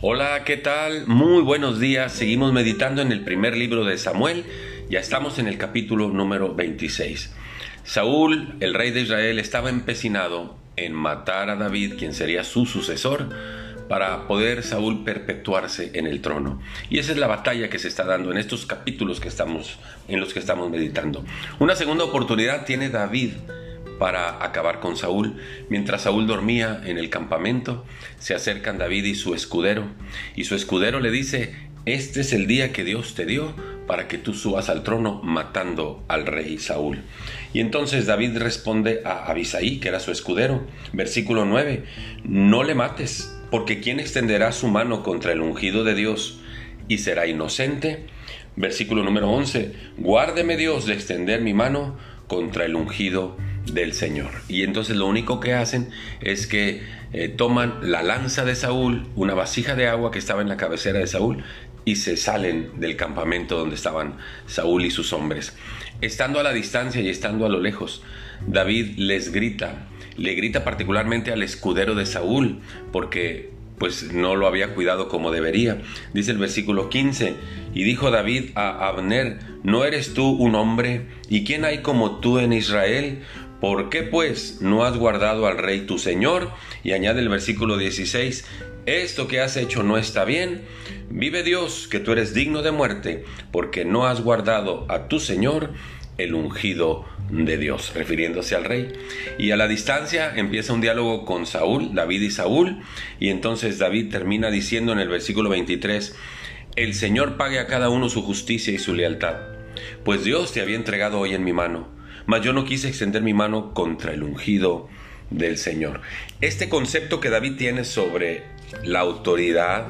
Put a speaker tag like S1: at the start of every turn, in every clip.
S1: Hola, ¿qué tal? Muy buenos días. Seguimos meditando en el primer libro de Samuel. Ya estamos en el capítulo número 26. Saúl, el rey de Israel, estaba empecinado en matar a David, quien sería su sucesor, para poder Saúl perpetuarse en el trono. Y esa es la batalla que se está dando en estos capítulos que estamos en los que estamos meditando. Una segunda oportunidad tiene David para acabar con Saúl. Mientras Saúl dormía en el campamento, se acercan David y su escudero, y su escudero le dice, este es el día que Dios te dio para que tú subas al trono matando al rey Saúl. Y entonces David responde a Abisaí, que era su escudero, versículo 9, no le mates, porque ¿quién extenderá su mano contra el ungido de Dios y será inocente? Versículo número 11, guárdeme Dios de extender mi mano contra el ungido del Señor. Y entonces lo único que hacen es que eh, toman la lanza de Saúl, una vasija de agua que estaba en la cabecera de Saúl, y se salen del campamento donde estaban Saúl y sus hombres. Estando a la distancia y estando a lo lejos, David les grita, le grita particularmente al escudero de Saúl, porque pues no lo había cuidado como debería. Dice el versículo 15, y dijo David a Abner, ¿no eres tú un hombre? ¿Y quién hay como tú en Israel? ¿Por qué pues no has guardado al rey tu señor? Y añade el versículo 16, esto que has hecho no está bien. Vive Dios, que tú eres digno de muerte, porque no has guardado a tu señor el ungido de Dios, refiriéndose al rey. Y a la distancia empieza un diálogo con Saúl, David y Saúl, y entonces David termina diciendo en el versículo 23, el Señor pague a cada uno su justicia y su lealtad, pues Dios te había entregado hoy en mi mano mas yo no quise extender mi mano contra el ungido del Señor. Este concepto que David tiene sobre la autoridad,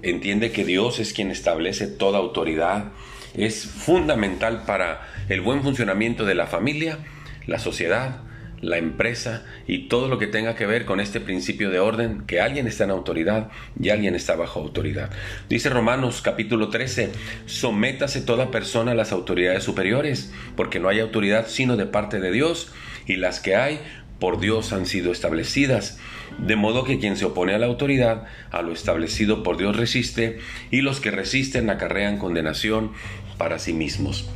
S1: entiende que Dios es quien establece toda autoridad, es fundamental para el buen funcionamiento de la familia, la sociedad, la empresa y todo lo que tenga que ver con este principio de orden, que alguien está en autoridad y alguien está bajo autoridad. Dice Romanos capítulo 13, sométase toda persona a las autoridades superiores, porque no hay autoridad sino de parte de Dios, y las que hay por Dios han sido establecidas. De modo que quien se opone a la autoridad, a lo establecido por Dios resiste, y los que resisten acarrean condenación para sí mismos.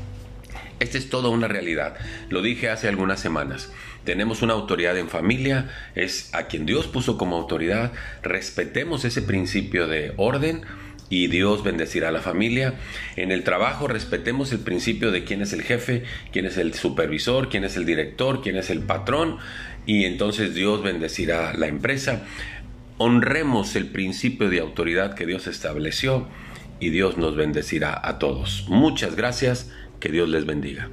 S1: Esta es toda una realidad. Lo dije hace algunas semanas. Tenemos una autoridad en familia, es a quien Dios puso como autoridad. Respetemos ese principio de orden y Dios bendecirá a la familia. En el trabajo respetemos el principio de quién es el jefe, quién es el supervisor, quién es el director, quién es el patrón y entonces Dios bendecirá la empresa. Honremos el principio de autoridad que Dios estableció y Dios nos bendecirá a todos. Muchas gracias. Que Dios les bendiga.